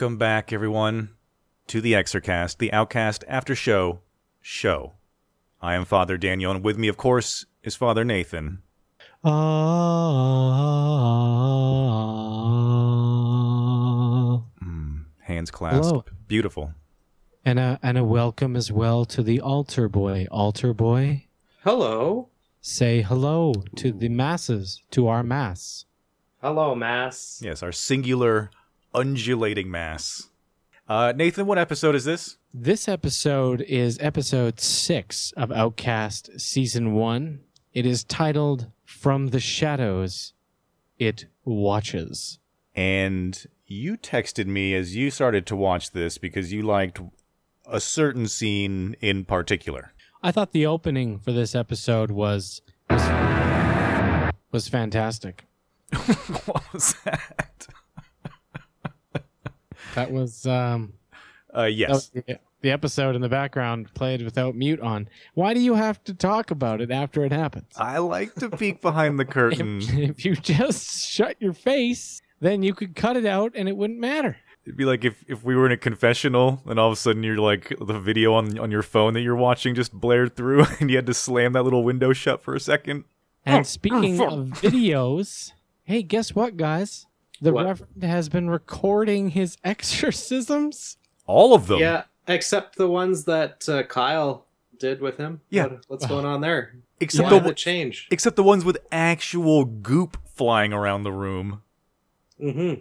welcome back, everyone, to the Exorcast, the Outcast After Show show. I am Father Daniel, and with me, of course, is Father Nathan. Ah. Mm, hands clasped. Hello. Beautiful. And a and a welcome as well to the altar boy. Altar boy, Hello. say hello to the masses, to our mass. Hello, Mass. Yes, our singular undulating mass. Uh, Nathan, what episode is this? This episode is episode six of Outcast season one. It is titled "From the Shadows." It watches. And you texted me as you started to watch this because you liked a certain scene in particular. I thought the opening for this episode was was, was fantastic. what was that? That was um Uh, yes. was the, the episode in the background played without mute on. Why do you have to talk about it after it happens? I like to peek behind the curtain. If, if you just shut your face, then you could cut it out and it wouldn't matter. It'd be like if, if we were in a confessional and all of a sudden you're like the video on on your phone that you're watching just blared through and you had to slam that little window shut for a second. And speaking of videos, hey, guess what, guys? The What? Reverend has been recording his exorcisms. All of them. Yeah, except the ones that uh, Kyle did with him. Yeah. What- what's going on there? Except Why the the change? except the ones with actual goop flying around the room. Mm-hmm.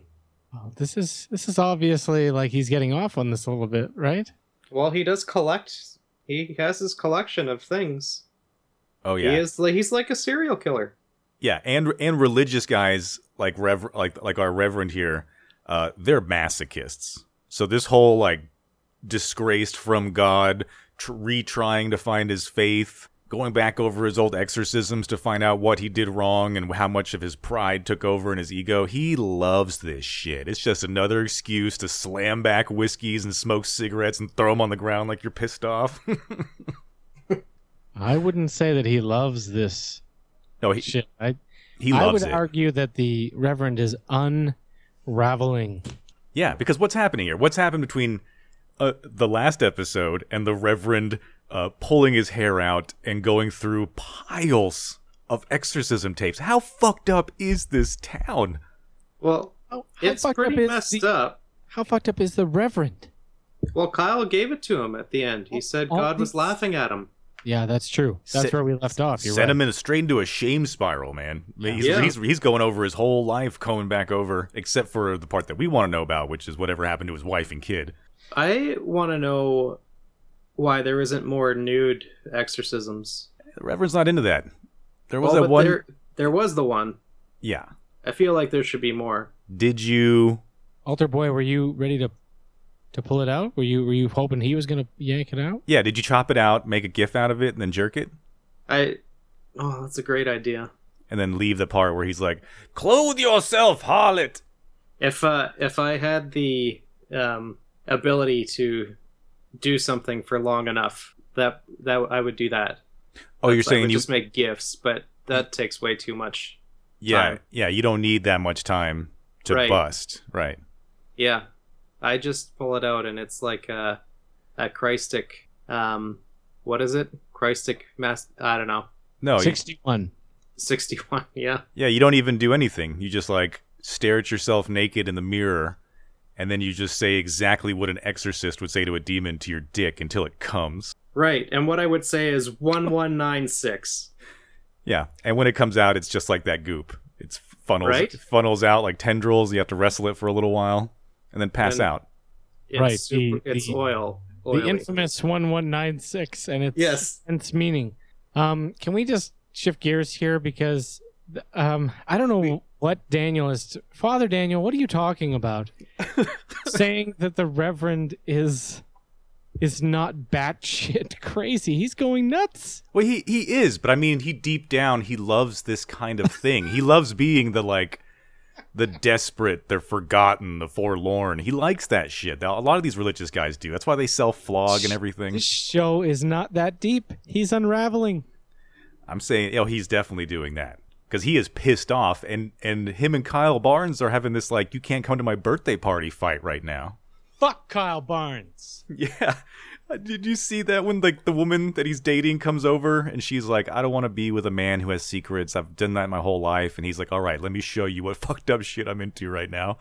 Oh, this is this is obviously like he's getting off on this a little bit, right? Well, he does collect. He has his collection of things. Oh yeah. He is like he's like a serial killer. Yeah, and and religious guys like rever- like like our reverend here, uh they're masochists. So this whole like disgraced from God, tr- retrying to find his faith, going back over his old exorcisms to find out what he did wrong and how much of his pride took over in his ego. He loves this shit. It's just another excuse to slam back whiskeys and smoke cigarettes and throw them on the ground like you're pissed off. I wouldn't say that he loves this no, he shit. I he I loves would it. argue that the Reverend is unraveling. Yeah, because what's happening here? What's happened between uh, the last episode and the Reverend uh, pulling his hair out and going through piles of exorcism tapes? How fucked up is this town? Well, How, how it's fucked pretty up is messed the, up. How fucked up is the Reverend? Well, Kyle gave it to him at the end. He said All God was laughing at him. Yeah, that's true. That's Set- where we left off. You're Sent right. him in a, straight into a shame spiral, man. He's, Yeah. he's, he's going over his whole life, coming back over, except for the part that we want to know about, which is whatever happened to his wife and kid. I want to know why there isn't more nude exorcisms. The Reverend's not into that. There was Well, that one. There, there was the one. Yeah. I feel like there should be more. Did you? Altar boy, were you ready to to pull it out? Were you were you hoping he was gonna yank it out? Yeah. Did you chop it out, make a gif out of it, and then jerk it? I. Oh, that's a great idea. and then leave the part where he's like, "Clothe yourself, harlot." If uh, if I had the um, ability to do something for long enough, that that I would do that. Oh, you're That's- I saying would you? just make gifts, but that takes way too much. yeah, time. yeah. You don't need that much time to Right. bust, right? Yeah, I just pull it out, and it's like a a Christic. Um, what is it? Christic mass. I don't know. No, you, Sixty one. Sixty one. Yeah. yeah. You don't even do anything. You just like stare at yourself naked in the mirror, and then you just say exactly what an exorcist would say to a demon to your dick until it comes. Right. And what I would say is one one nine six. Yeah, and when it comes out, it's just like that goop. It's funnels Right. funnels out like tendrils. You have to wrestle it for a little while, and then pass And- out. It's Right, Super, the- it's the- oil. The infamous one one nine six, and its Yes. its meaning. Um, can we just shift gears here because um I don't know what Daniel is. Father Daniel, what are you talking about? Saying that the Reverend is is not batshit crazy. He's going nuts. Well, he he is, but I mean, he deep down he loves this kind of thing. he loves being the like the desperate, the forgotten, the forlorn. He likes that shit. A lot of these religious guys do. That's why they self flog and everything. This show is not that deep. He's unraveling. I'm saying, oh, he's definitely doing that. because he is pissed off, and and him and Kyle Barnes are having this like you can't come to my birthday party fight right now. Fuck Kyle Barnes. Yeah. Did you see that when like the woman that he's dating comes over and she's like, I don't want to be with a man who has secrets. I've done that my whole life. And he's like, All right, let me show you what fucked up shit I'm into right now.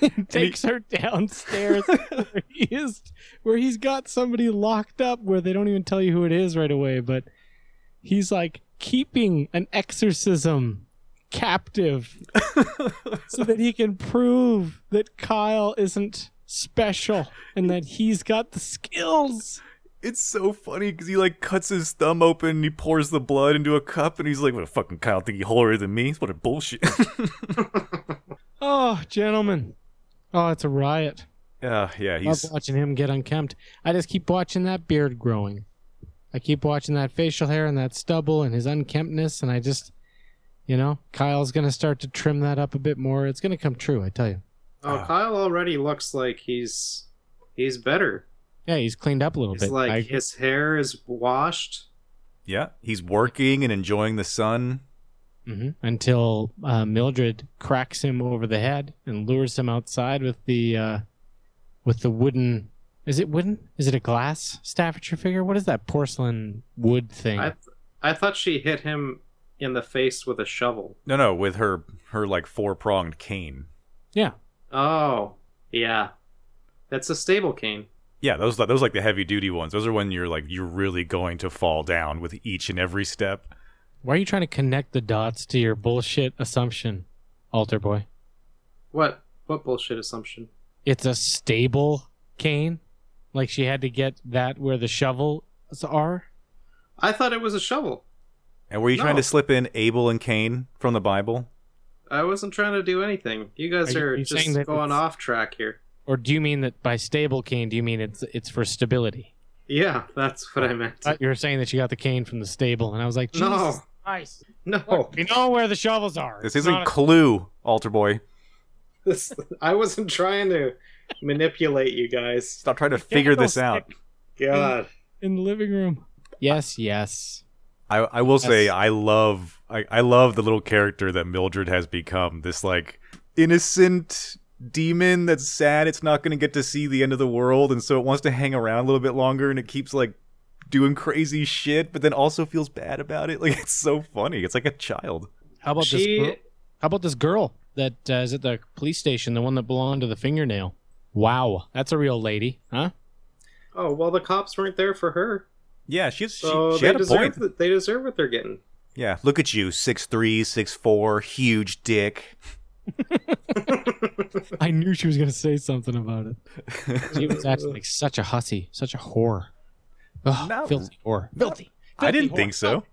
Takes her downstairs where he is, where he's got somebody locked up where they don't even tell you who it is right away, but he's like keeping an exorcism captive so that he can prove that Kyle isn't special and that he's got the skills. It's so funny because he like cuts his thumb open and he pours the blood into a cup and he's like, What a fucking Kyle think he holier than me? What a bullshit. Oh, gentlemen. Oh, it's a riot. yeah, yeah, Love he's watching him get unkempt. I just keep watching that beard growing. I keep watching that facial hair and that stubble and his unkemptness, and I just, you know, Kyle's gonna start to trim that up a bit more. It's gonna come true, I tell you. Oh, Ah. Kyle already looks like he's he's better. Yeah, he's cleaned up a little He's bit. like I- his hair is washed. yeah, he's working and enjoying the sun. Mhm. Until uh, Mildred cracks him over the head and lures him outside with the uh, with the wooden. Is it wooden? Is it a glass Staffordshire figure? What is that porcelain wood thing? I th- I thought she hit him in the face with a shovel. No, no, with her her like four pronged cane. yeah, Oh, yeah. That's a stable cane. Yeah, those those like the heavy duty ones. Those are when you're like you're really going to fall down with each and every step. Why are you trying to connect the dots to your bullshit assumption, altar boy? What what bullshit assumption? It's a stable cane? Like she had to get that where the shovels are? I thought it was a shovel. And were you trying to slip in Abel and Cain from the Bible? I wasn't trying to do anything. You guys Are you- are, are you just that going off track here. Or do you mean that by stable cane, do you mean it's it's for stability? Yeah, that's what I meant. You were saying that you got the cane from the stable, and I was like, No. Jesus Christ. No, you know where the shovels are. This It's isn't not a- Clue, altar boy. this, I wasn't trying to manipulate you guys. Stop trying to figure this out. God. in the living room. Yes, yes. I, I will say Yes. I love I, I love the little character that Mildred has become. This like innocent demon that's sad it's not going to get to see the end of the world and so it wants to hang around a little bit longer and it keeps like doing crazy shit but then also feels bad about it. Like it's so funny. It's like a child. How about this? Girl? How about this girl that uh, is at the police station? The one that belonged to the fingernail. Wow, that's a real lady, huh? oh well, the cops weren't there for her, Yeah, she's so she, she they had a deserve point. th- they deserve what they're getting. Yeah, look at you, six three, six four, huge dick. I knew she was going to say something about it. She was acting like such a hussy, such a whore. Ugh, No. filthy whore. Filthy. I didn't Filthy think so.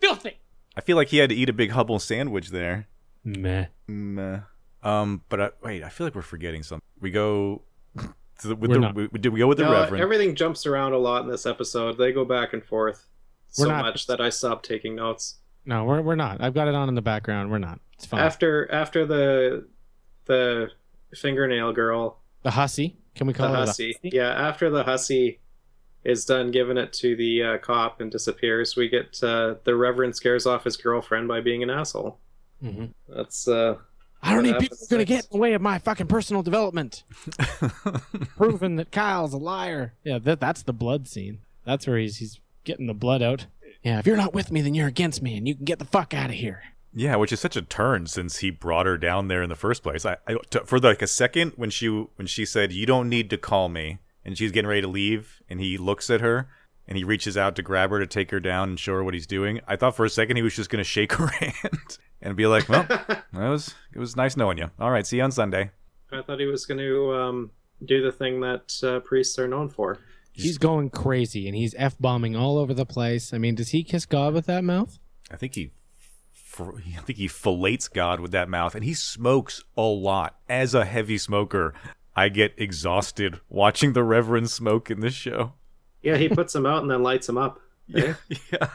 Filthy. I feel like he had to eat a big Hubble sandwich there. Meh. Uh, um, but I, wait, I feel like we're forgetting something. We go to the, with We're the not. we, we, we go with the No, Reverend? everything jumps around a lot in this episode. They go back and forth We're so not- much that I stopped taking notes. No, we're we're not. I've got it on in the background. We're not. It's fine. After after the the fingernail girl, the hussy. Can we the call her hussy, the hussy? yeah, after the hussy is done giving it to the uh, cop and disappears, we get uh, the Reverend scares off his girlfriend by being an asshole. Mhm. That's uh, I don't need people who are going to get in the way of my fucking personal development. Proving that Kyle's a liar. Yeah, that, that's the blood scene. That's where he's he's getting the blood out. Yeah, if you're not with me, then you're against me, and you can get the fuck out of here. yeah, which is such a turn since he brought her down there in the first place. I, I to, for like a second when she when she said you don't need to call me and she's getting ready to leave and he looks at her and he reaches out to grab her to take her down and show her what he's doing. I thought for a second he was just gonna shake her hand and be like, well, that was it was nice knowing you. All right, see you on Sunday. I thought he was going to um, do the thing that uh, priests are known for. He's going crazy, and he's f bombing all over the place. I mean, does he kiss God with that mouth? I think he, fr- I think he fillets God with that mouth, and he smokes a lot. As a heavy smoker, I get exhausted watching the Reverend smoke in this show. Yeah, he puts him out and then lights him up. Yeah, yeah.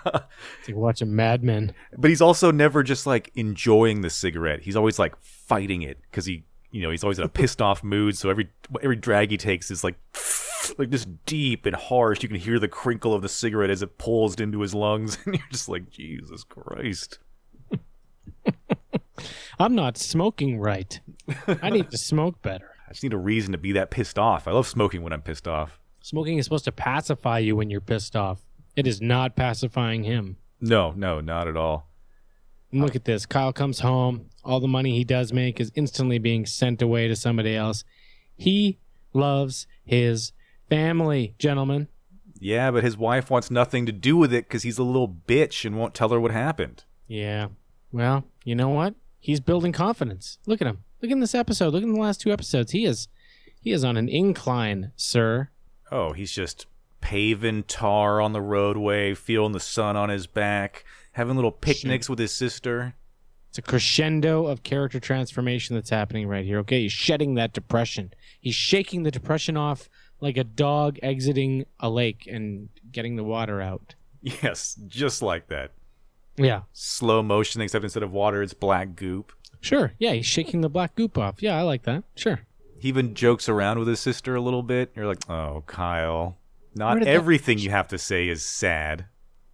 It's like watching Mad Men. But he's also never just like enjoying the cigarette. He's always like fighting it because he, you know, he's always in a pissed off mood. So every every drag he takes is like, like just deep and harsh. You can hear the crinkle of the cigarette as it pulls into his lungs, and you're just like, Jesus Christ. I'm not smoking right. I need to smoke better. I just need a reason to be that pissed off. I love smoking when I'm pissed off. Smoking is supposed to pacify you when you're pissed off. It is not pacifying him. No, no, not at all. And look at this. Kyle comes home. All the money he does make is instantly being sent away to somebody else. He loves his family, gentlemen. Yeah, but his wife wants nothing to do with it because he's a little bitch and won't tell her what happened. Yeah. Well, you know what? He's building confidence. Look at him. Look in this episode. Look in the last two episodes. He is he is on an incline, sir. Oh, he's just paving tar on the roadway, feeling the sun on his back, having little picnics with his sister. It's a crescendo of character transformation that's happening right here. Okay, he's shedding that depression. He's shaking the depression off like a dog exiting a lake and getting the water out. Yes, just like that. Yeah. Slow motion, except instead of water, it's black goop. Sure. Yeah, he's shaking the black goop off. Yeah, I like that. Sure. He even jokes around with his sister a little bit. You're like, oh, Kyle. Where Not did that- everything you have to say is sad.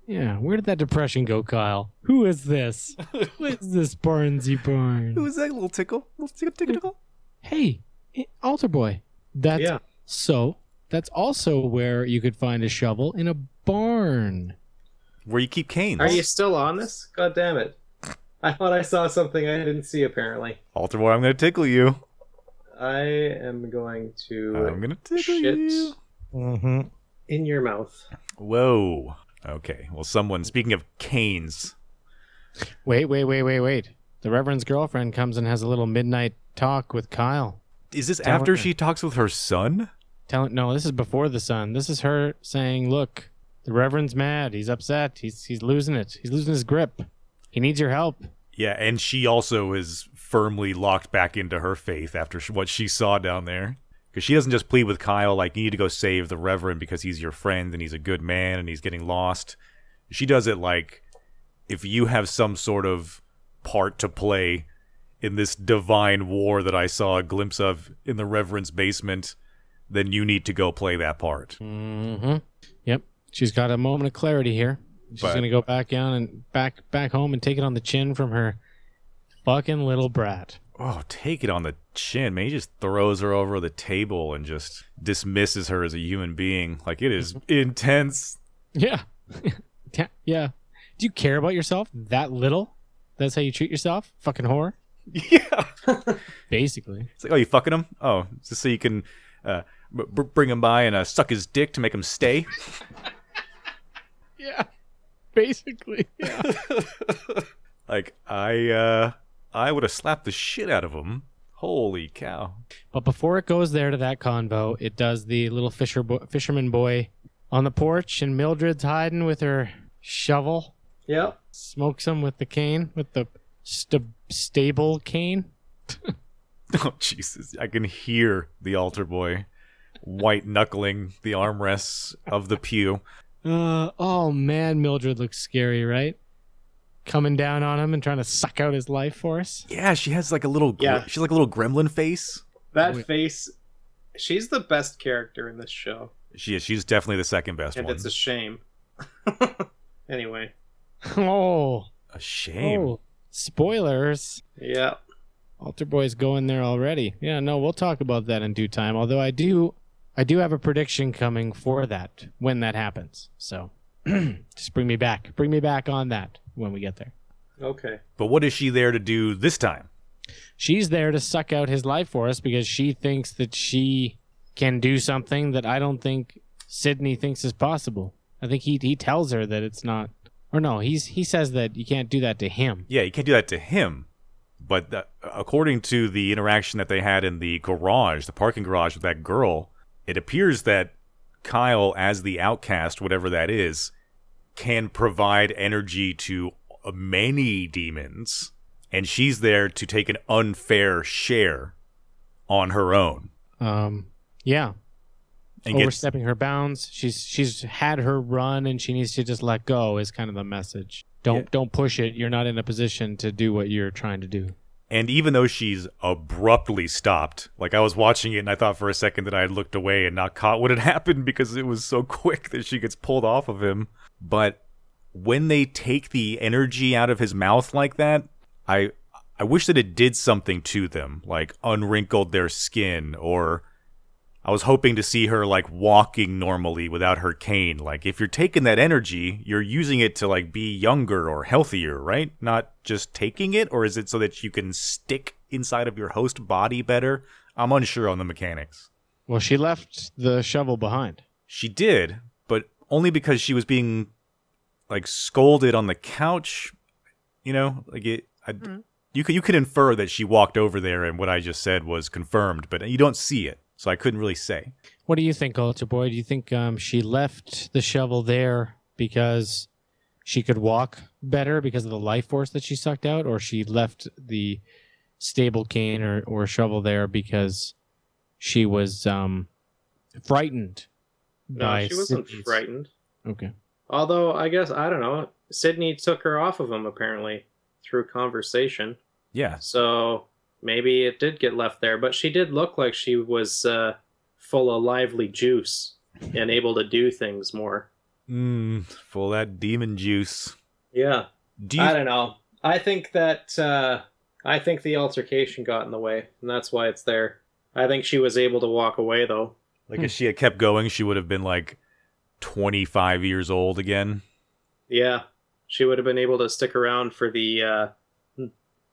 Yeah. Where did that depression go, Kyle? Who is this? Who is this Barnsey Barn? was that little tickle? Little tickle, tickle, tickle. Hey, eh, altar boy. That's Yeah. so. That's also where you could find a shovel in a barn. Where you keep canes. Are you still on this? God damn it. I thought I saw something I didn't see apparently. Altar boy, I'm going to tickle you. I am going to I'm going to tickle shit you. Mm-hmm. In your mouth. Whoa. Okay. Well, someone, speaking of canes, Wait, wait, wait, wait, wait. The Reverend's girlfriend comes and has a little midnight talk with Kyle. is this Tell after her. she talks with her son? Telling no, this is before the son. This is her saying, "Look, the Reverend's mad. He's upset. He's he's losing it. He's losing his grip. He needs your help." Yeah, and she also is firmly locked back into her faith after what she saw down there. Because she doesn't just plead with Kyle, like, you need to go save the Reverend because he's your friend and he's a good man and he's getting lost. She does it like, if you have some sort of part to play in this divine war that I saw a glimpse of in the Reverend's basement, then you need to go play that part. Mm-hmm. Yep. She's got a moment of clarity here. She's But- gonna go back down and back back home and take it on the chin from her fucking little brat. Oh, take it on the chin, man. He just throws her over the table and just dismisses her as a human being. Like it is intense. Yeah. Yeah. Do you care about yourself that little? That's how you treat yourself? Fucking whore? Yeah. Basically. It's like, oh, you fucking him? Oh, just so you can uh, b- bring him by and uh, suck his dick to make him stay. Yeah. Basically. Yeah. like I, uh, I would have slapped the shit out of him. Holy cow! but before it goes there to that convo, it does the little fisher bo- fisherman boy on the porch, and Mildred's hiding with her shovel, Yep. smokes him with the cane, with the st- stable cane. Oh Jesus! I can hear the altar boy white knuckling the armrests of the pew. Uh, oh man, Mildred looks scary, right? Coming down on him and trying to suck out his life force. Yeah, she has like a little. gre- Yeah. she's like a little gremlin face. That Wait. face. She's the best character in this show, She is. She's definitely the second best and one. it's a shame. anyway, Oh, a shame. oh, spoilers. yeah. Altar Boy's going there already. Yeah, no, we'll talk about that in due time. Although I do, I do have a prediction coming for that when that happens. So, just bring me back, bring me back on that when we get there. Okay. But what is she there to do this time? She's there to suck out his life for us because she thinks that she can do something that I don't think Sydney thinks is possible. I think he he tells her that it's not, or no, he's he says that you can't do that to him. Yeah, you can't do that to him. But that, according to the interaction that they had in the garage, the parking garage with that girl, it appears that Kyle, as the outcast, whatever that is, can provide energy to many demons, and she's there to take an unfair share on her own. Um, yeah, And overstepping her bounds. She's she's had her run and she needs to just let go is kind of the message. Don't Yeah. don't push it. You're not in a position to do what you're trying to do. And even though she's abruptly stopped, like I was watching it and I thought for a second that I had looked away and not caught what had happened because it was so quick that she gets pulled off of him. But when they take the energy out of his mouth like that, I I wish that it did something to them, like unwrinkled their skin, or I was hoping to see her like walking normally without her cane. Like if you're taking that energy, you're using it to like be younger or healthier, right? Not just taking it, or is it so that you can stick inside of your host body better? I'm unsure on the mechanics. Well, she left the shovel behind. She did, only because she was being like scolded on the couch. You know, like it. I, You could you could infer that she walked over there, and what I just said was confirmed, but you don't see it, so I couldn't really say. What do you think, Altar Boy? Do you think um, she left the shovel there because she could walk better because of the life force that she sucked out, or she left the stable cane or, or shovel there because she was um, frightened? No, by she wasn't Sydney's- frightened. Okay. Although I guess I don't know. Sydney took her off of him apparently through conversation. Yeah, So maybe it did get left there, but she did look like she was uh, full of lively juice and able to do things more. mm, full of that demon juice. Yeah. Do you? I don't know. I think that uh, I think the altercation got in the way, and that's why it's there. I think she was able to walk away though. Like if she had kept going, she would have been like 25 years old again. Yeah, she would have been able to stick around for the uh,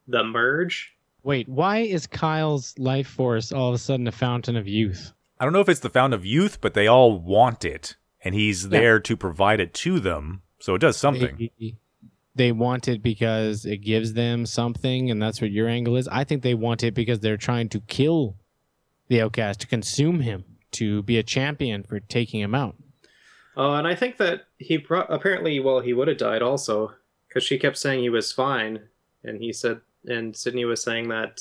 the merge. Wait, why is Kyle's life force all of a sudden a fountain of youth? I don't know if it's the fountain of youth, but they all want it, and he's there to provide it to them. So it does something. They, they want it because it gives them something, and that's what your angle is. I think they want it because they're trying to kill the outcast, to consume him, to be a champion for taking him out. Oh, and I think that he pro- apparently, well, he would have died also because she kept saying he was fine, and he said, and Sydney was saying that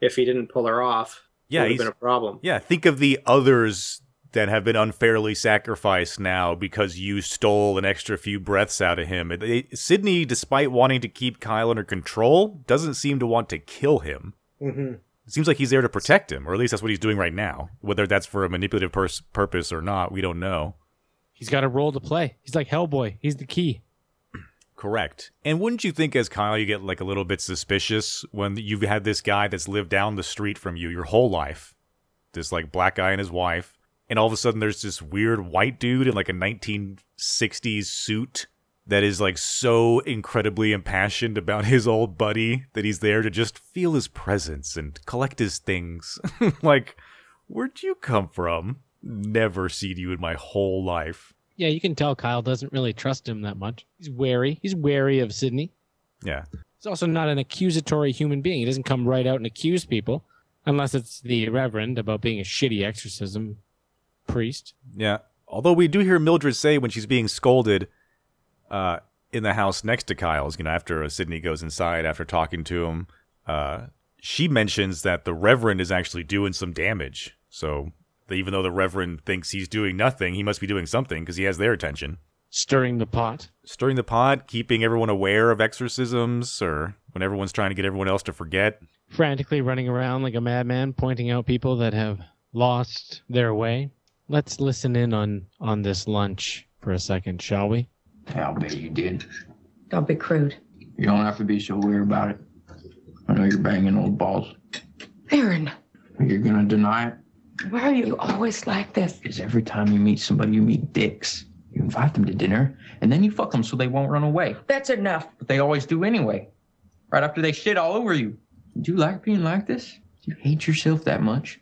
if he didn't pull her off, Yeah, it would have he's- been a problem. Yeah, think of the others that have been unfairly sacrificed now because you stole an extra few breaths out of him. It- it- Sydney, despite wanting to keep Kyle under control, doesn't seem to want to kill him. Mm-hmm. It seems like he's there to protect him, or at least that's what he's doing right now. Whether that's for a manipulative pers- purpose or not, we don't know. He's got a role to play. He's like Hellboy. He's the key. Correct. And wouldn't you think, as Kyle, you get like a little bit suspicious when you've had this guy that's lived down the street from you your whole life, this like black guy and his wife, and all of a sudden there's this weird white dude in like a 1960s suit that is like so incredibly impassioned about his old buddy that he's there to just feel his presence and collect his things. like, where'd you come from? Never seen you in my whole life. Yeah, you can tell Kyle doesn't really trust him that much. He's wary. He's wary of Sydney. Yeah. He's also not an accusatory human being. He doesn't come right out and accuse people unless it's the Reverend about being a shitty exorcism priest. Yeah. Although we do hear Mildred say when she's being scolded uh, in the house next to Kyle's, you know, after Sydney goes inside after talking to him, uh, she mentions that the Reverend is actually doing some damage. So even though the Reverend thinks he's doing nothing, he must be doing something because he has their attention. Stirring the pot. Stirring the pot, keeping everyone aware of exorcisms, or when everyone's trying to get everyone else to forget. frantically running around like a madman, pointing out people that have lost their way. Let's listen in on on this lunch for a second, shall we? I'll bet you did. Don't be crude. You don't have to be so weird about it. I know you're banging old balls. Aaron, You're gonna deny it? why are you always like this? Because every time you meet somebody, you meet dicks. You invite them to dinner, and then you fuck them so they won't run away. That's enough. But they always do anyway. Right after they shit all over you. Do you like being like this? Do you hate yourself that much?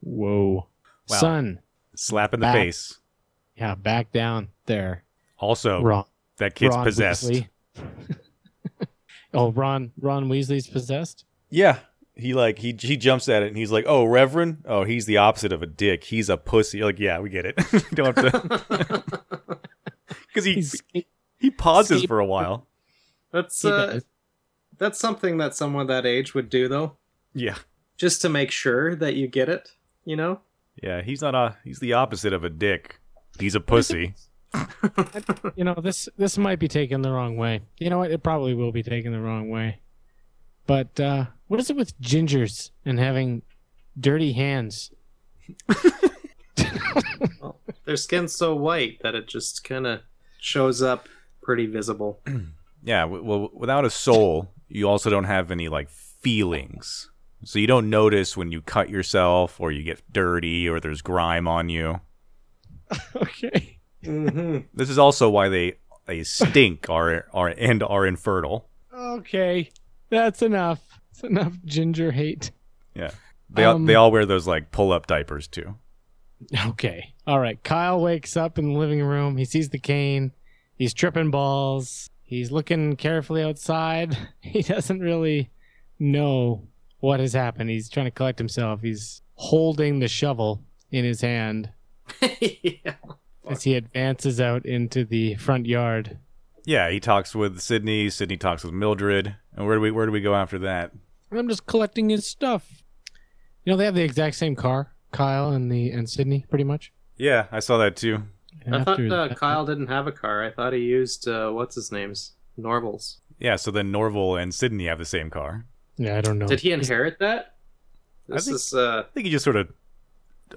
Whoa. Wow. Son. Slap in the Back. face. Yeah, back down there. Also, Ron. that kid's Ron possessed. Weasley. oh, Ron Ron Weasley's possessed? Yeah. He like he he jumps at it and he's like, "Oh, Reverend? Oh, he's the opposite of a dick. He's a pussy." You're like, yeah, we get it. don't have to because he He's he pauses escape- for a while. That's uh, that's something that someone that age would do though, Yeah, just to make sure that you get it. You know. yeah. He's not a he's the opposite of a dick. He's a pussy. you know, this this might be taken the wrong way. You know what? It probably will be taken the wrong way. But uh what is it with gingers and having dirty hands? well, Their skin's so white that it just kind of shows up pretty visible. Yeah. Well, without a soul, you also don't have any like feelings. So you don't notice when you cut yourself or you get dirty or there's grime on you. okay. Mm-hmm. This is also why they they stink are are and are infertile. Okay. That's enough. That's enough ginger hate. Yeah. They all Um, they all wear those like pull up diapers too. Okay. All right. Kyle wakes up in the living room. He sees the cane. He's tripping balls. He's looking carefully outside. He doesn't really know what has happened. He's trying to collect himself. He's holding the shovel in his hand yeah. As he advances out into the front yard. Yeah, he talks with Sydney. Sydney talks with Mildred. And where do we where do we go after that? I'm just collecting his stuff. You know, they have the exact same car, Kyle and the and Sydney, pretty much. Yeah, I saw that too. And I thought uh, that- Kyle didn't have a car. I thought he used uh, what's his name's Norvals. Yeah, so then Norval and Sydney have the same car. Yeah, I don't know. Did he inherit that? I think- is uh I think he just sort of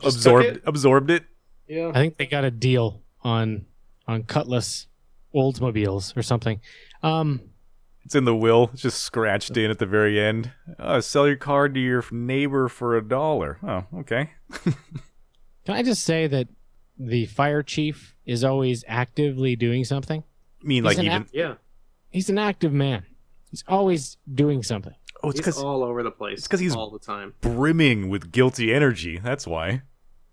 Just absorbed it? absorbed it. Yeah. I think they got a deal on on Cutlass Oldsmobiles or something. Um, It's in the will. It's just scratched in at the very end. Uh, sell your car to your neighbor for a dollar. Oh, okay. can I just say that the fire chief is always actively doing something? I mean, He's like an even act- Yeah. He's an active man. He's always doing something. oh, it's because all over the place. it's 'cause he's- all the time. brimming with guilty energy. That's why.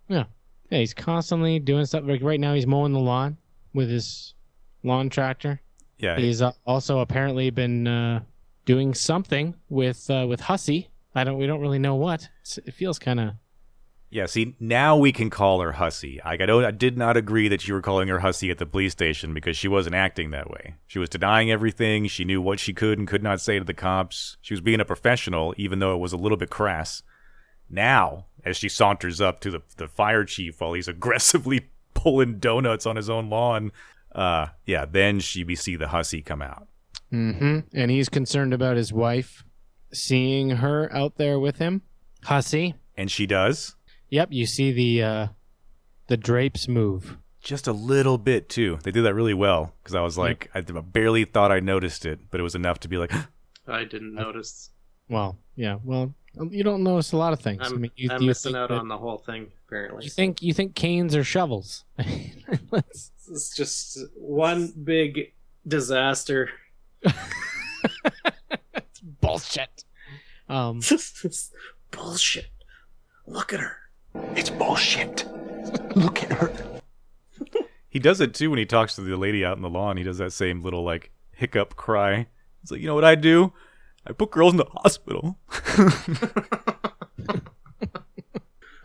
Yeah, he's constantly doing stuff. Like right now, he's mowing the lawn with his lawn tractor. Yeah, He's uh, also apparently been uh, doing something with uh, with Hussey. I don't. We don't really know what. It's, it feels kind of. yeah. See, now we can call her hussy. Like, I don't. I did not agree that you were calling her hussy at the police station because she wasn't acting that way. She was denying everything. She knew what she could and could not say to the cops. She was being a professional, even though it was a little bit crass. Now, as she saunters up to the the fire chief while he's aggressively pulling donuts on his own lawn, uh, yeah, then she we see the hussy come out. Mm-hmm. And he's concerned about his wife seeing her out there with him. hussy. And she does. Yep. You see the uh, the drapes move. Just a little bit too. They did that really well because I was like, I barely thought I noticed it, but it was enough to be like, I didn't notice. Well, yeah. Well, you don't notice a lot of things. I'm, I mean, you, I'm you missing out that- on the whole thing. Apparently, You think you think canes are shovels? Let's- this is just one big disaster. It's bullshit. Um, Bullshit. Look at her. It's bullshit. Look at her. he does it too when he talks to the lady out in the lawn. He does that same little like hiccup cry. He's like, you know what I do? I put girls in the hospital.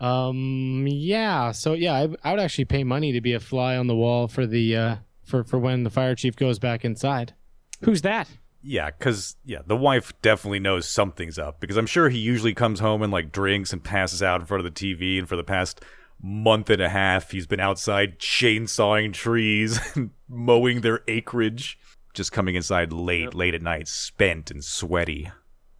um, yeah. So yeah, I, I would actually pay money to be a fly on the wall for the uh for for when the fire chief goes back inside. Who's that? Yeah, because yeah, the wife definitely knows something's up because I'm sure he usually comes home and like drinks and passes out in front of the TV. And for the past month and a half, he's been outside chainsawing trees and mowing their acreage. Just coming inside late, Yep. late at night, spent and sweaty.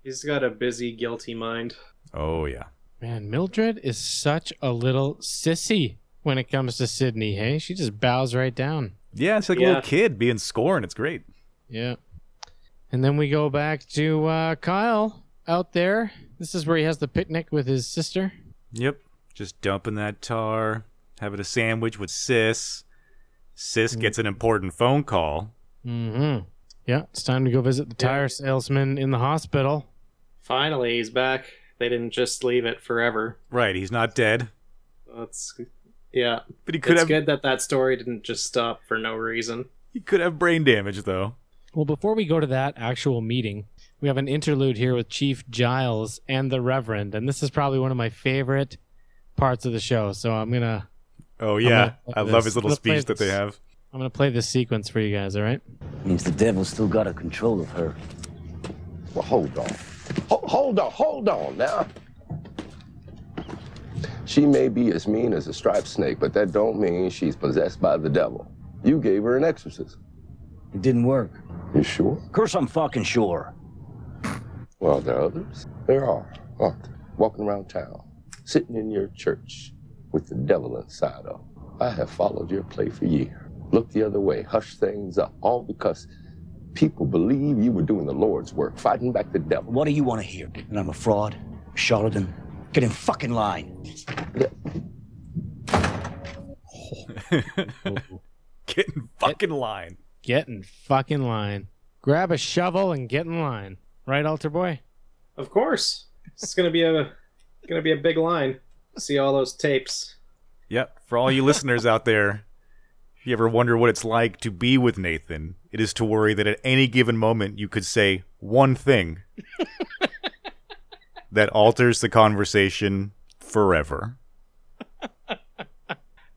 He's got a busy, guilty mind. Oh yeah, Man, Mildred is such a little sissy when it comes to Sydney. Hey, she just bows right down. yeah. It's like a little kid being scorned. It's great. Yeah. And then we go back to uh, Kyle out there. This is where he has the picnic with his sister. Yep, just dumping that tar, having a sandwich with Sis. Sis gets an important phone call. Mm-hmm. Yeah, it's time to go visit the tire salesman in the hospital. Finally, he's back. They didn't just leave it forever. Right, he's not dead, That's yeah. but he could it's have good that that story didn't just stop for no reason. he could have brain damage though. Well, before we go to that actual meeting, we have an interlude here with Chief Giles and the Reverend, and this is probably one of my favorite parts of the show. So I'm gonna Oh yeah, gonna I play love this. his little I'm play speech that they this. have. I'm gonna play this sequence for you guys. All right? Means the devil still got a control of her. Well, hold on. Ho- hold on, hold on now. She may be as mean as a striped snake, but that don't mean she's possessed by the devil. You gave her an exorcism. It didn't work. You sure? Curse, I'm fucking sure. Well, there are others. There are, aren't there? Walking around town, sitting in your church with the devil inside of. 'em. I have followed your play for years. Look the other way, hush things up, all because people believe you were doing the Lord's work, fighting back the devil. What do you want to hear? And I'm a fraud? A charlatan? Get in fucking line. Get in fucking line. Get in fucking line. Grab a shovel and get in line. Right, altar boy? Of course, it's gonna be a gonna be a big line. See all those tapes. Yep. For all you listeners out there, if you ever wonder what it's like to be with Nathan, it is to worry that at any given moment you could say one thing that alters the conversation forever.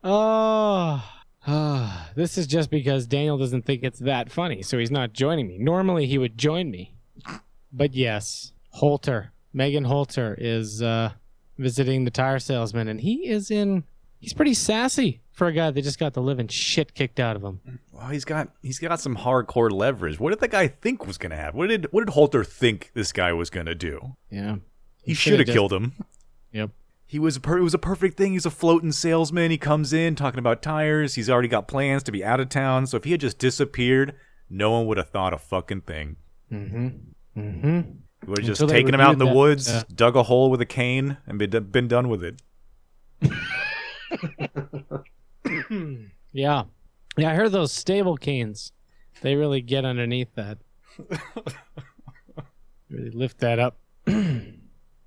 Oh, ah, this is just because Daniel doesn't think it's that funny, so he's not joining me. Normally he would join me. But yes, Holter, Megan Holter is uh, visiting the tire salesman, and he is in. He's pretty sassy for a guy that just got the living shit kicked out of him. Well, he's got he's got some hardcore leverage. What did the guy think was going to happen? What did what did Holter think this guy was going to do? Yeah, He, shoulda should have killed him. Yep. He was a per- it was a perfect thing. He's a floating salesman. He comes in talking about tires. He's already got plans to be out of town. So if he had just disappeared, no one would have thought a fucking thing. Mm-hmm. Mm-hmm. We would have just Until taken him out in the that, woods, uh, dug a hole with a cane, and been, been done with it. Yeah. Yeah, I heard those stable canes. They really get underneath that. really lift that up.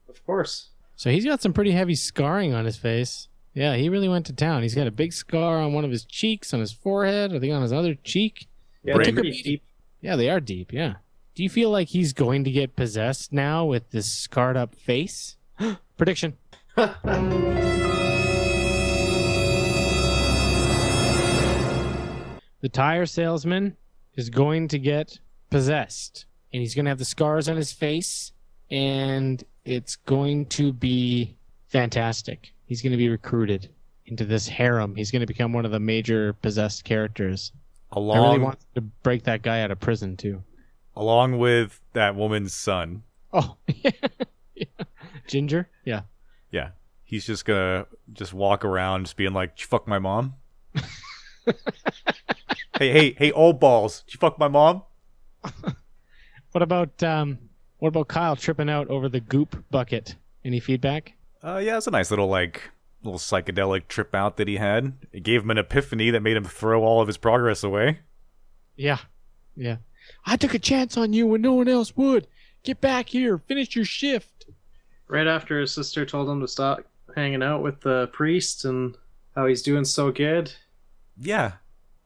Of course. So he's got some pretty heavy scarring on his face. Yeah, he really went to town. He's got a big scar on one of his cheeks, on his forehead, I think on his other cheek. Yeah, they're pretty deep. Yeah, they are deep, yeah. Do you feel like he's going to get possessed now with this scarred up face? Prediction. the tire salesman is going to get possessed and he's going to have the scars on his face and it's going to be fantastic he's going to be recruited into this harem he's going to become one of the major possessed characters i really Along want to break that guy out of prison too along with that woman's son. oh yeah. ginger yeah Yeah. He's just gonna just walk around just being like, fuck my mom? hey, hey, hey, old balls. Did you fuck my mom? what about um what about kyle tripping out over the goop bucket any feedback Uh yeah, it's a nice little like little psychedelic trip out that he had. It gave him an epiphany that made him throw all of his progress away. Yeah. Yeah. I took a chance on you when no one else would. Get back here. Finish your shift. Right after his sister told him to stop hanging out with the priest and how he's doing so good, Yeah.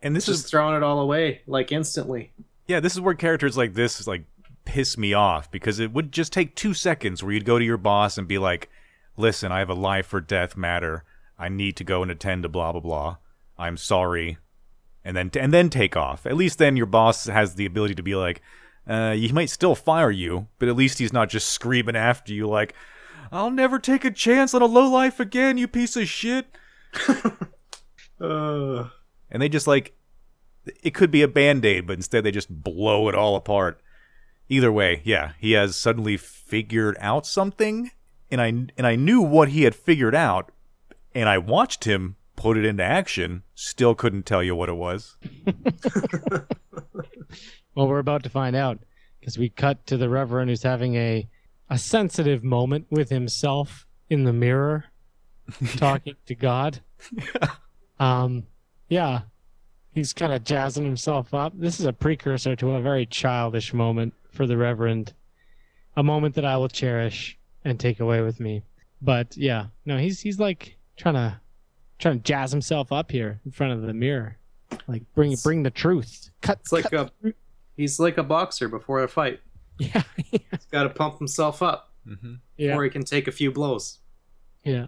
And this just is throwing it all away like instantly. yeah, this is where characters like this like piss me off because it would just take two seconds where you'd go to your boss and be like, "Listen, I have a life or death matter. I need to go and attend to blah blah blah. I'm sorry," and then and then take off. At least then your boss has the ability to be like, uh, "He might still fire you, but at least he's not just screaming after you like." I'll never take a chance on a low life again, you piece of shit. Uh, and they just like it could be a band-aid but instead they just blow it all apart. Either way yeah he has suddenly figured out something and i and i knew what he had figured out and i watched him put it into action. Still couldn't tell you what it was. Well, we're about to find out because we cut to the Reverend who's having a a sensitive moment with himself in the mirror, talking to God. Um, yeah, he's kind of jazzing himself up. This is a precursor to a very childish moment for the Reverend, a moment that I will cherish and take away with me. But yeah, no, he's he's like trying to trying to jazz himself up here in front of the mirror, like bring bring the truth. Cut. it's like cut a he's like a boxer before a fight. yeah, He's got to pump himself up mm-hmm. yeah. before he can take a few blows. Yeah.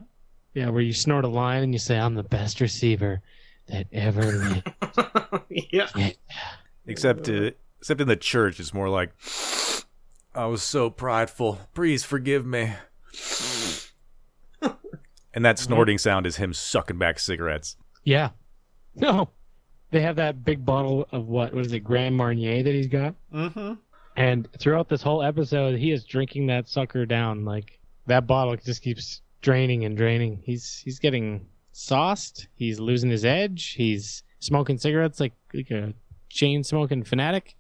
Yeah, where you snort a line and you say, I'm the best receiver that ever lived. yeah. Yeah. except uh, except in the church it's more like i was so prideful please forgive me and that snorting sound is him sucking back cigarettes yeah. No. They have that big bottle of what? What is it, Grand Marnier that he's got? mm-hmm And throughout this whole episode, he is drinking that sucker down. Like that bottle just keeps draining and draining. He's he's getting sauced. He's losing his edge. He's smoking cigarettes like like a chain smoking fanatic.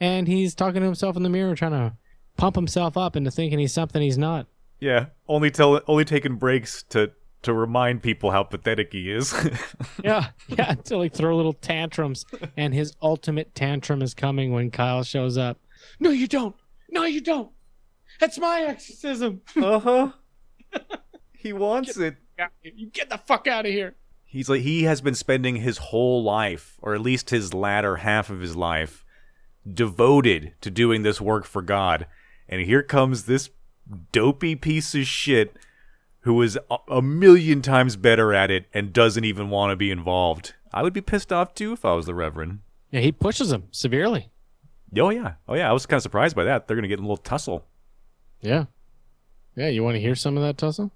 and he's talking to himself in the mirror, trying to pump himself up into thinking he's something he's not. Yeah, only tell only taking breaks to to remind people how pathetic he is. Yeah, yeah, to like throw little tantrums, and his ultimate tantrum is coming when Kyle shows up. No, you don't. No, you don't. That's my exorcism. uh huh. he wants it. You get the fuck out of here. He's like he has been spending his whole life, or at least his latter half of his life, devoted to doing this work for God. And here comes this dopey piece of shit who is a, a million times better at it and doesn't even want to be involved. I would be pissed off too if I was the Reverend. Yeah, he pushes him severely. Oh yeah, oh yeah. I was kind of surprised by that. They're gonna get in a little tussle. Yeah. Yeah, you want to hear some of that tussle?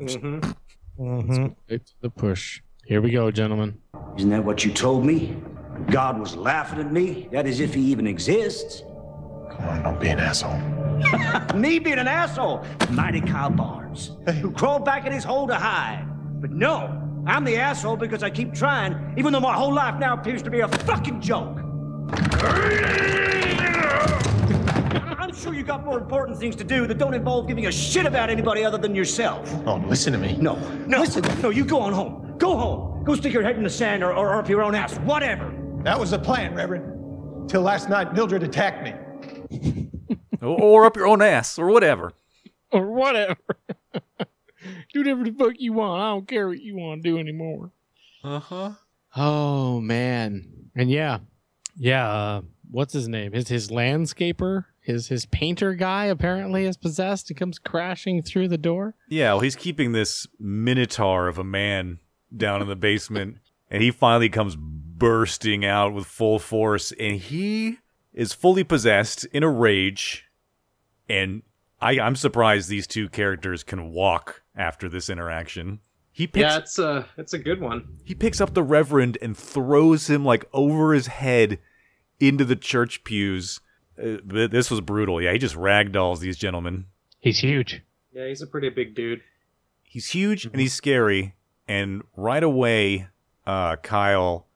Mm-hmm. Mm-hmm. It's the push. Here we go, gentlemen. Isn't that what you told me? God was laughing at me? That is if he even exists. Come on, don't be an asshole. me being an asshole. Mighty Kyle Barnes, who crawled back in his hole to hide. But no, I'm the asshole because I keep trying, even though my whole life now appears to be a fucking joke. I'm sure you got more important things to do that don't involve giving a shit about anybody other than yourself. Oh, listen to me. No, no, listen, no, you go on home. Go home. Go stick your head in the sand or, or up your own ass, whatever. That was the plan, Reverend. Till last night, Mildred attacked me. or, or up your own ass, or whatever. Or whatever. do whatever the fuck you want. I don't care what you want to do anymore. Uh huh. Oh man. And yeah. Yeah, uh, what's his name? His his landscaper, his his painter guy apparently is possessed and comes crashing through the door. Yeah, well, he's keeping this minotaur of a man down in the basement, and he finally comes bursting out with full force, and he is fully possessed in a rage. And I, I'm surprised these two characters can walk after this interaction. He picks, Yeah, it's a it's a good one. he picks up the Reverend and throws him like over his head into the church pews. Uh, this was brutal. Yeah, he just ragdolls these gentlemen. He's huge. Yeah, he's a pretty big dude. he's huge and he's scary and right away uh kyle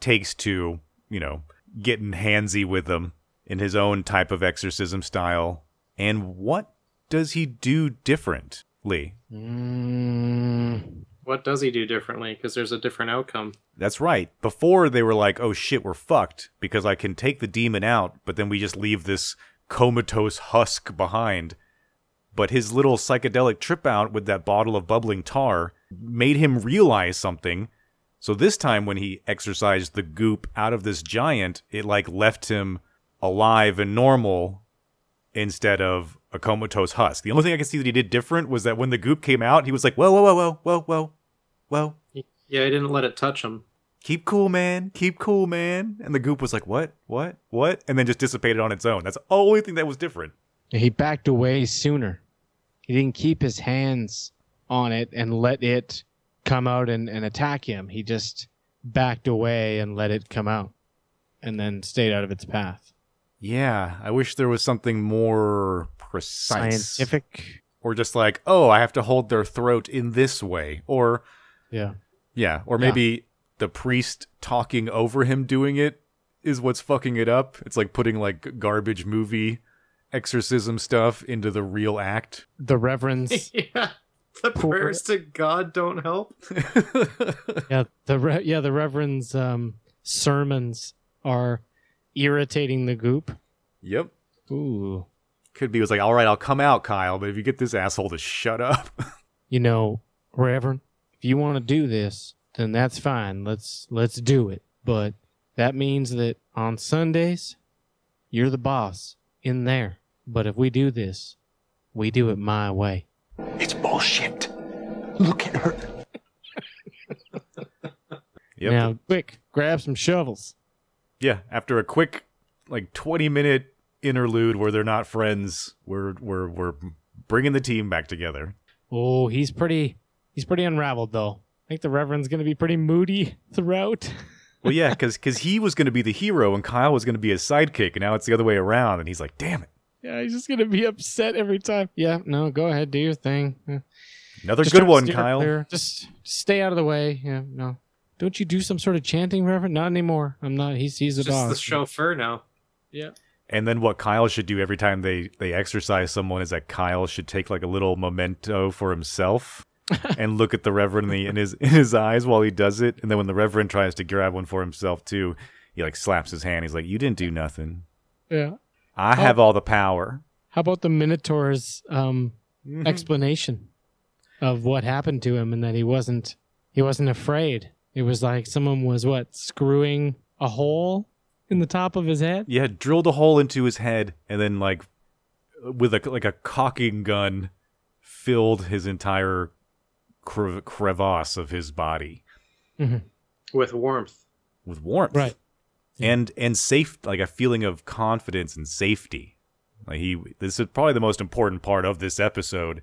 takes to you know getting handsy with them in his own type of exorcism style and what does he do differently Mm, What does he do differently? Because there's a different outcome. that's right before they were like oh shit we're fucked because i can take the demon out but then we just leave this comatose husk behind but his little psychedelic trip out with that bottle of bubbling tar made him realize something. So this time when he exorcised the goop out of this giant, it like left him alive and normal instead of a comatose husk. The only thing I can see that he did different was that when the goop came out, he was like, "Whoa, whoa, whoa, whoa, whoa, whoa, whoa, Yeah, he didn't let it touch him. keep cool, man, keep cool, man." And the goop was like, "What, what, what?" And then just dissipated on its own. That's the only thing that was different. he backed away sooner. He didn't keep his hands on it and let it come out and, and attack him. He just backed away and let it come out and then stayed out of its path. Yeah, I wish there was something more precise. Scientific. or just like, oh, I have to hold their throat in this way, or Yeah. yeah, or Yeah. maybe the priest talking over him doing it is what's fucking it up. It's like putting like garbage movie exorcism stuff into the real act. The reverends. yeah. The Poor- prayers to God don't help. yeah, the re- yeah, the reverend's um, sermons are irritating the goop. yep. Ooh. Could be it was like, all right, I'll come out, Kyle, but if you get this asshole to shut up. You know, Reverend, if you want to do this, then that's fine. Let's let's do it. But that means that on Sundays, you're the boss in there. But if we do this, we do it my way. It's bullshit. Look at her. Yep. Now, quick, grab some shovels. Yeah, after a quick like 20 minute interlude where they're not friends, we're we're we're bringing the team back together. Oh, he's pretty he's pretty unraveled though. I think the Reverend's gonna be pretty moody throughout. Well, yeah, because because he was going to be the hero and Kyle was going to be his sidekick, and now it's the other way around. And he's like, "Damn it, yeah, he's just gonna be upset every time. Yeah, no, go ahead, do your thing. Another Just good one, Kyle." clear. Just, just stay out of the way. Yeah, no. Don't you do some sort of chanting, Reverend? Not anymore. I'm not. He's he's a Just dog. the chauffeur now. Yeah. And then what Kyle should do every time they they exorcise someone is that Kyle should take like a little memento for himself and look at the reverend in, the, in his in his eyes while he does it. And then when the reverend tries to grab one for himself too, he like slaps his hand. He's like, "You didn't do nothing. Yeah. I have all the power." How about the Minotaur's um, explanation of what happened to him and that he wasn't he wasn't afraid. It was like someone was what screwing a hole in the top of his head. Yeah, drilled a hole into his head and then like with a like a cocking gun filled his entire cre- crevasse of his body mm-hmm. with warmth. with warmth. Right. And and safe like a feeling of confidence and safety. Like he this is probably the most important part of this episode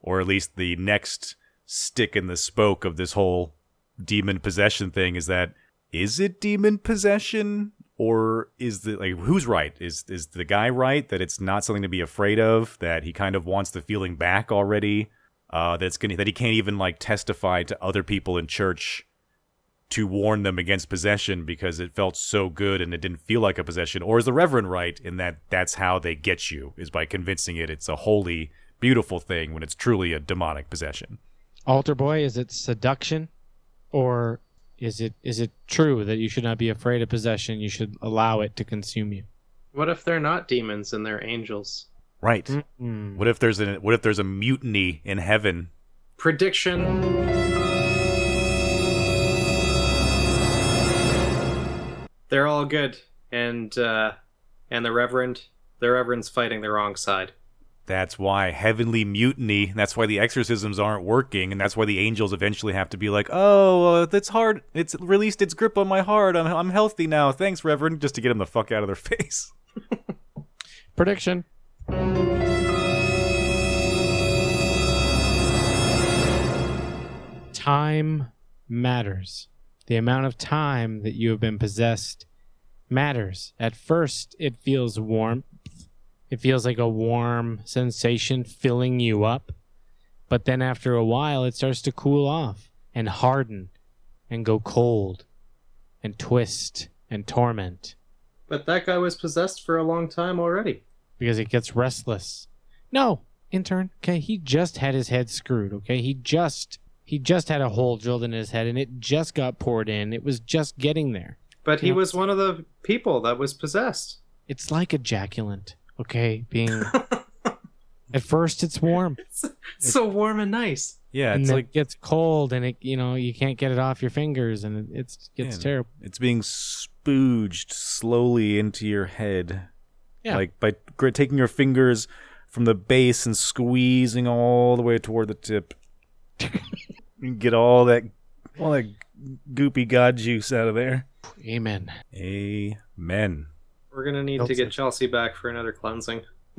or at least the next stick in the spoke of this whole demon possession thing is that is it demon possession or is the like who's right is is the guy right that it's not something to be afraid of that he kind of wants the feeling back already uh that's gonna that he can't even like testify to other people in church to warn them against possession because it felt so good and it didn't feel like a possession or is the reverend right in that that's how they get you is by convincing it it's a holy beautiful thing when it's truly a demonic possession Altar boy, is it seduction, or is it is it true that you should not be afraid of possession? You should allow it to consume you. What if they're not demons and they're angels? Right Mm. what if there's a what if there's a mutiny in heaven Prediction. They're all good, and uh, and the Reverend, the Reverend's fighting the wrong side. That's why heavenly mutiny. That's why the exorcisms aren't working, and that's why the angels eventually have to be like, "Oh, uh, that's hard. It's released its grip on my heart. I'm I'm healthy now. Thanks, Reverend." Just to get him the fuck out of their face. Prediction. Time matters. The amount of time that you have been possessed matters. At first, it feels warmth. It feels like a warm sensation filling you up. But then after a while, it starts to cool off and harden and go cold and twist and torment. But that guy was possessed for a long time already. Because it gets restless. No, intern. Okay, he just had his head screwed. Okay, he just he just had a hole drilled in his head, and it just got poured in. It was just getting there. But he Yeah. was one of the people that was possessed. It's like ejaculant. Okay, being at first it's warm, It's so warm and nice. Yeah, and it's then like it gets cold, and it you know you can't get it off your fingers, and it it's gets Yeah. terrible. it's being spooged slowly into your head. Yeah. Like by taking your fingers from the base and squeezing all the way toward the tip. you get all that all that goopy god juice out of there. Amen. Amen. We're gonna need to Filter. get Chelsea back for another cleansing.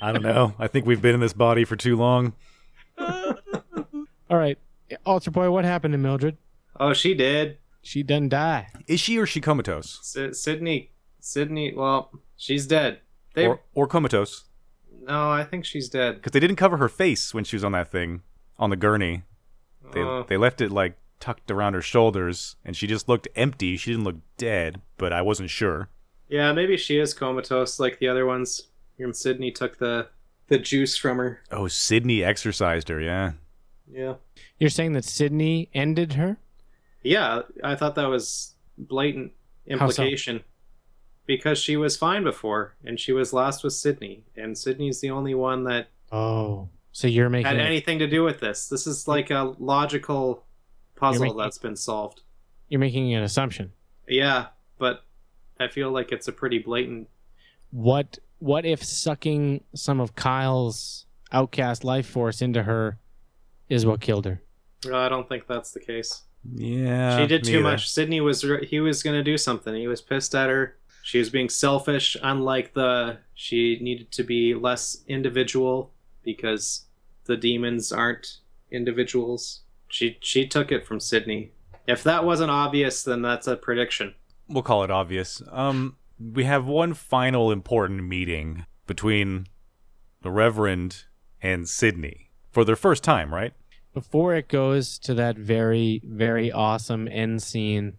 I don't know. I think we've been in this body for too long. All right, altar boy, what happened to Mildred? Oh, she did. She done die. Is she or she comatose? S- Sidney. Sidney. Well, she's dead. They. Or, or comatose? no, I think she's dead. Because they didn't cover her face when she was on that thing, on the gurney. They, Oh. they left it like tucked around her shoulders, and she just looked empty. She didn't look dead, but I wasn't sure. Yeah, maybe she is comatose like the other ones. And Sidney took the the juice from her. Oh, Sidney exorcised her, yeah. Yeah. You're saying that Sidney ended her? Yeah, I thought that was blatant How so? Implication. Because she was fine before, and she was last with Sidney, and Sidney's the only one that Oh, so you're making had it- anything to do with this. This is like a logical puzzle making- that's been solved. you're making an assumption. Yeah, but I feel like it's a pretty blatant. What what if sucking some of Kyle's outcast life force into her is what killed her? Well, I don't think that's the case. Yeah. she did too neither. much. Sidney was he was going to do something. He was pissed at her. She was being selfish. Unlike the she needed to be less individual because the demons aren't individuals. She she took it from Sidney. If that wasn't obvious, then that's a prediction. We'll call it obvious. Um, we have one final important meeting between the Reverend and Sidney for their first time, right? Before it goes to that very very awesome end scene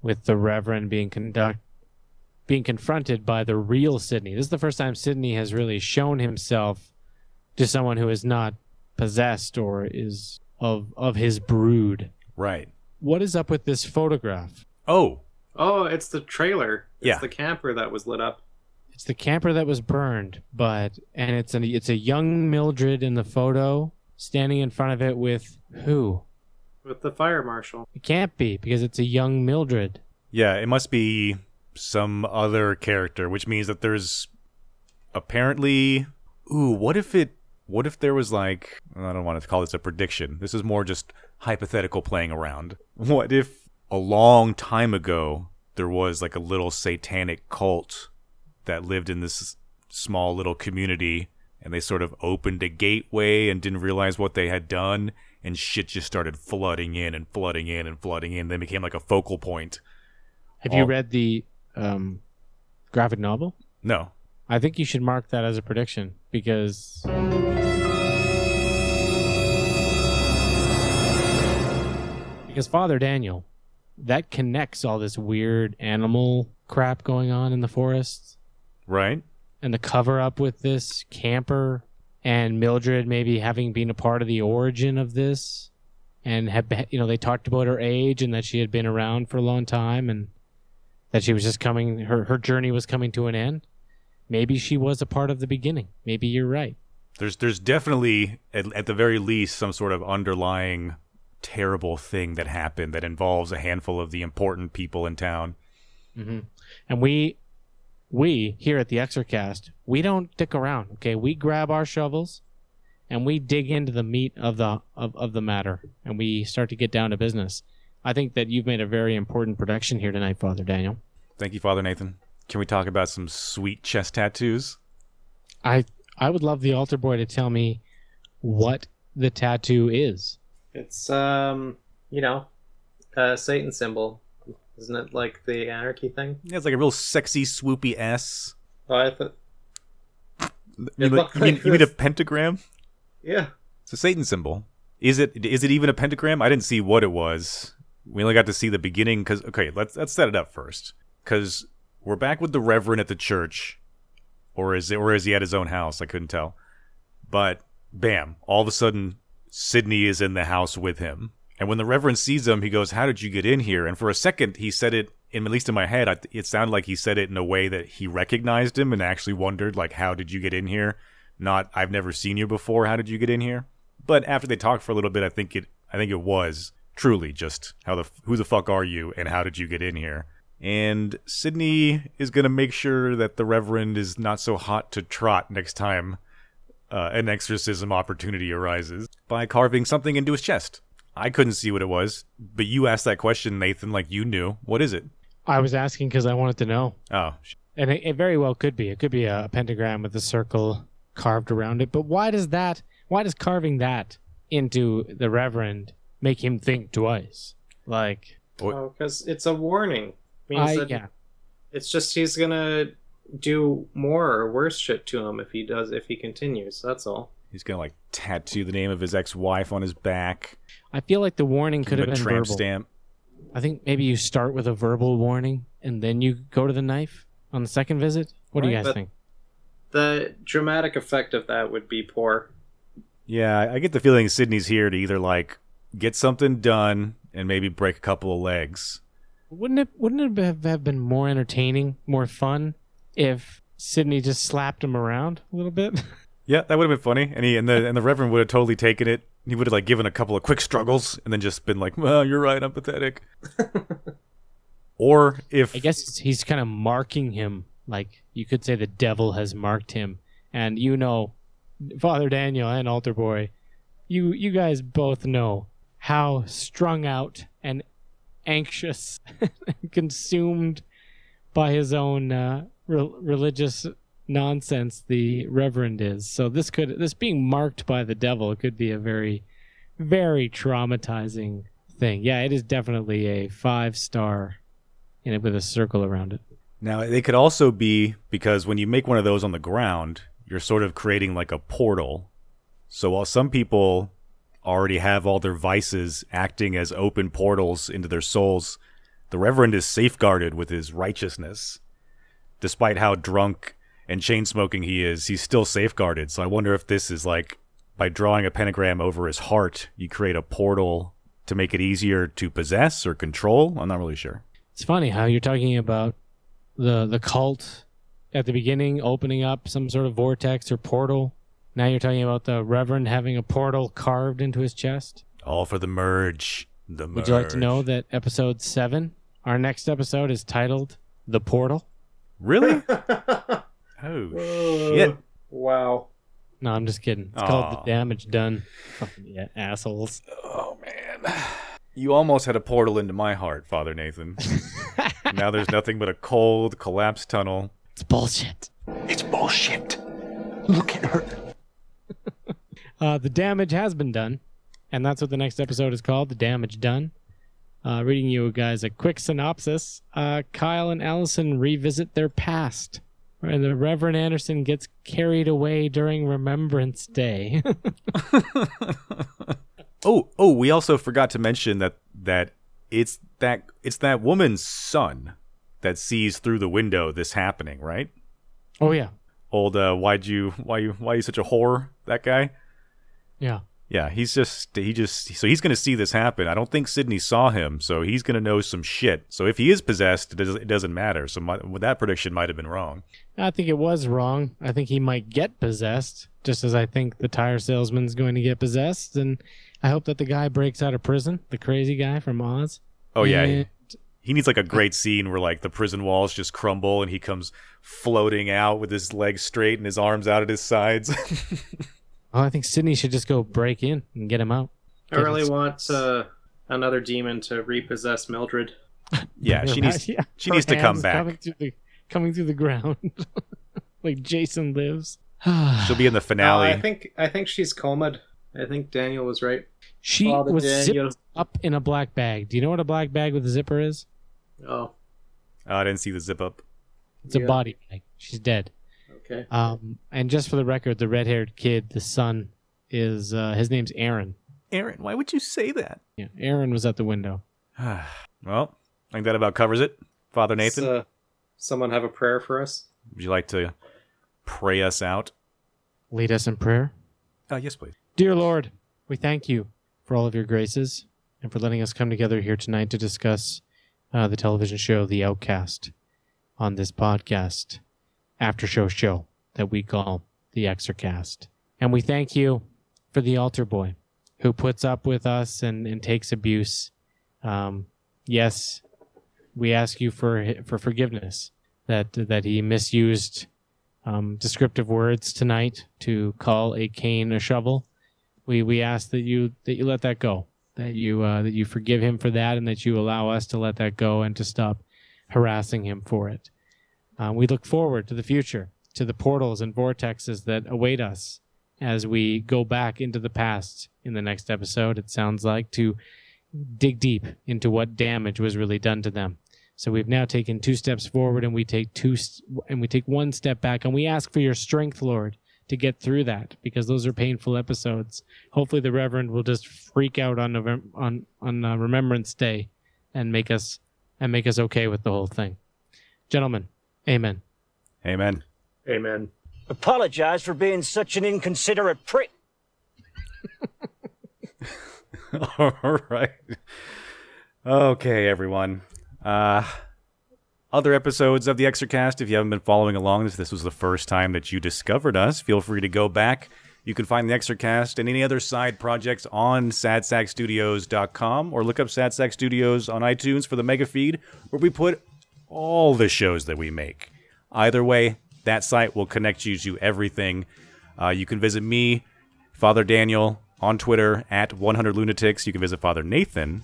with the Reverend being conduct being confronted by the real Sidney. This is the first time Sidney has really shown himself to someone who is not possessed or is of of his brood. Right. What is up with this photograph? Oh, Oh, it's the trailer. It's Yeah. the camper that was lit up. It's the camper that was burned, but and it's an it's a young Mildred in the photo standing in front of it with who? With the fire marshal. It can't be because it's a young Mildred. yeah. It must be some other character, which means that there's apparently. Ooh, what if it? What if there was like? I don't want to call this a prediction. This is more just hypothetical playing around. What if a long time ago there was like a little satanic cult that lived in this small little community and they sort of opened a gateway and didn't realize what they had done and shit just started flooding in and flooding in and flooding in. They became like a focal point. Have you read the um, graphic novel? No. I think you should mark that as a prediction because because Father Daniel that connects all this weird animal crap going on in the forest Right? and the cover up with this camper and Mildred maybe having been a part of the origin of this and have you know they talked about her age and that she had been around for a long time and that she was just coming her her journey was coming to an end. Maybe she was a part of the beginning. Maybe you're right. There's there's definitely at, at the very least some sort of underlying terrible thing that happened that involves a handful of the important people in town. mm-hmm. and we we here at the Exorcast we don't dick around okay? We grab our shovels and we dig into the meat of the of, of the matter and we start to get down to business i think that you've made a very important production here tonight father daniel Thank you, Father Nathan. Can we talk about some sweet chest tattoos? i i would love the altar boy to tell me what the tattoo is It's um, you know, a Satan symbol. Isn't it like the anarchy thing? Yeah, it's like a real sexy, swoopy S. Oh, I thought, You, mean- looked you mean, you mean a pentagram? yeah. It's a Satan symbol. Is it? Is it even a pentagram? I didn't see what it was. We only got to see the beginning. Because okay, let's let's set it up first. Because we're back with the Reverend at the church, or is it? Or is he at his own house? I couldn't tell. But bam! All of a sudden, Sidney is in the house with him. And when the Reverend sees him, he goes, "How did you get in here?" And for a second, he said it. In, at least in my head, I, it sounded like he said it in a way that he recognized him and actually wondered, like, "How did you get in here?" Not, "I've never seen you before. How did you get in here?" But after they talked for a little bit, I think it, I think it was truly just how the who the fuck are you and how did you get in here? And Sidney is gonna make sure that the Reverend is not so hot to trot next time uh, an exorcism opportunity arises by carving something into his chest. I couldn't see what it was, but you asked that question, Nathan, like you knew. What is it? i was asking because i wanted to know Oh, and it, it very well could be it could be a pentagram with a circle carved around it but why does that why does carving that into the reverend make him think twice like What- Oh, because it's a warning. Means I, that yeah it's just he's gonna do more or worse shit to him if he does if he continues. That's all. he's gonna like tattoo the name of his ex-wife on his back. I feel like the warning could have been tramp verbal. stamp. I think maybe you start with a verbal warning and then you go to the knife on the second visit. What do you guys think? The dramatic effect of that would be poor. Yeah, I- I get the feeling Sidney's here to either like get something done and maybe break a couple of legs. Wouldn't it wouldn't it have, have been more entertaining, more fun if Sidney just slapped him around a little bit? Yeah, that would have been funny, and he and the and the Reverend would have totally taken it. He would have like given a couple of quick struggles and then just been like, "Well, you're right, I'm pathetic." or if I guess he's, he's kind of marking him, like you could say the devil has marked him, and you know, Father Daniel and Altar Boy, you you guys both know how strung out and anxious, and consumed by his own uh, re- religious nonsense the Reverend is. So this could this being marked by the devil could be a very, very traumatizing thing. Yeah, it is definitely a five star in it with a circle around it. Now, they could also be because when you make one of those on the ground, you're sort of creating like a portal. So while some people already have all their vices acting as open portals into their souls, the Reverend is safeguarded with his righteousness. despite how drunk and chain smoking he is, he's still safeguarded. So I wonder if this is like by drawing a pentagram over his heart, you create a portal to make it easier to possess or control. I'm not really sure. It's funny how you're talking about the the cult at the beginning opening up some sort of vortex or portal. Now you're talking about the Reverend having a portal carved into his chest. All for the merge. The merge. Would you like to know that episode seven, our next episode, is titled "The Portal"? Really? oh uh, shit! Wow. No, I'm just kidding. It's called "The Damage Done." Fucking yeah, assholes. Oh man. You almost had a portal into my heart, Father Nathan. now there's nothing but a cold, collapsed tunnel. It's bullshit. It's bullshit. Look at her. Uh, the damage has been done, and that's what the next episode is called. The damage done. Uh, reading you guys a quick synopsis. Uh, Kyle and Allison revisit their past, and the Reverend Anderson gets carried away during Remembrance Day. Oh, oh, we also forgot to mention that that it's that it's that woman's son that sees through the window this happening, right? oh yeah, Old uh why'd you why you why you such a whore, that guy? Yeah. Yeah, he's just he just so he's gonna see this happen. I don't think Sidney saw him, so he's gonna know some shit. So if he is possessed, it doesn't, it doesn't matter. So my, that prediction might have been wrong. I think it was wrong. I think he might get possessed, just as I think the tire salesman's going to get possessed, and I hope that the guy breaks out of prison, the crazy guy from Oz. Oh yeah, And- he, he needs like a great scene where like the prison walls just crumble and he comes floating out with his legs straight and his arms out at his sides. Oh, I think Sidney should just go break in and get him out. I really want uh, another demon to repossess Mildred. yeah, she needs Yeah, she her needs to come back. Coming through the, coming through the ground, like Jason lives. She'll be in the No, finale. I think I think she's comed. I think Daniel was right. she Father was Daniel. zipped up in a black bag. Do you know what a black bag with a zipper is? Oh, oh, I didn't see the zip up. It's a body bag. She's dead. Okay. Um, and just for the record, the red-haired kid, the son, is uh, his name's Aaron. Aaron, why would you say that? Yeah, Aaron was at the window. well, I think that about covers it. Father Nathan, So, someone have a prayer for us? would you like to pray us out? Lead us in prayer. Uh, yes, please. Dear Lord, we thank you for all of your graces and for letting us come together here tonight to discuss uh, the television show The Outcast on this podcast after show show that we call The Exorcast. And we thank you for the altar boy who puts up with us and, and takes abuse. Um, yes, we ask you for for forgiveness that that he misused um, descriptive words tonight to call a cane a shovel. We we ask that you that you let that go, that you uh, that you forgive him for that, and that you allow us to let that go and to stop harassing him for it. Uh, we look forward to the future, to the portals and vortexes that await us as we go back into the past in the next episode. It sounds like to dig deep into what damage was really done to them. So we've now taken two steps forward, and we take two, s- and we take one step back, and we ask for your strength, Lord, to get through that because those are painful episodes. Hopefully, the Reverend will just freak out on November on on uh, Remembrance Day, and make us and make us okay with the whole thing. Gentlemen, Amen. Amen. Amen. Apologize for being such an inconsiderate prick. All right. Okay, everyone. Uh, other episodes of the Exorcast, if you haven't been following along, if this was the first time that you discovered us, feel free to go back. You can find the Exorcast and any other side projects on sadsackstudios.com or look up Sad Sack Studios on iTunes for the mega feed where we put all the shows that we make. Either way, that site will connect you to everything. Uh, you can visit me, Father Daniel, on Twitter at 100 Lunatics. You can visit Father Nathan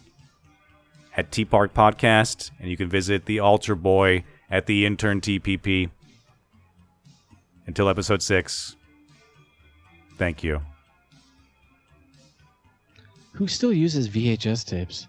at T Park Podcast, and you can visit the Altar Boy at the Intern TPP. Until episode six, thank you. Who still uses VHS tapes?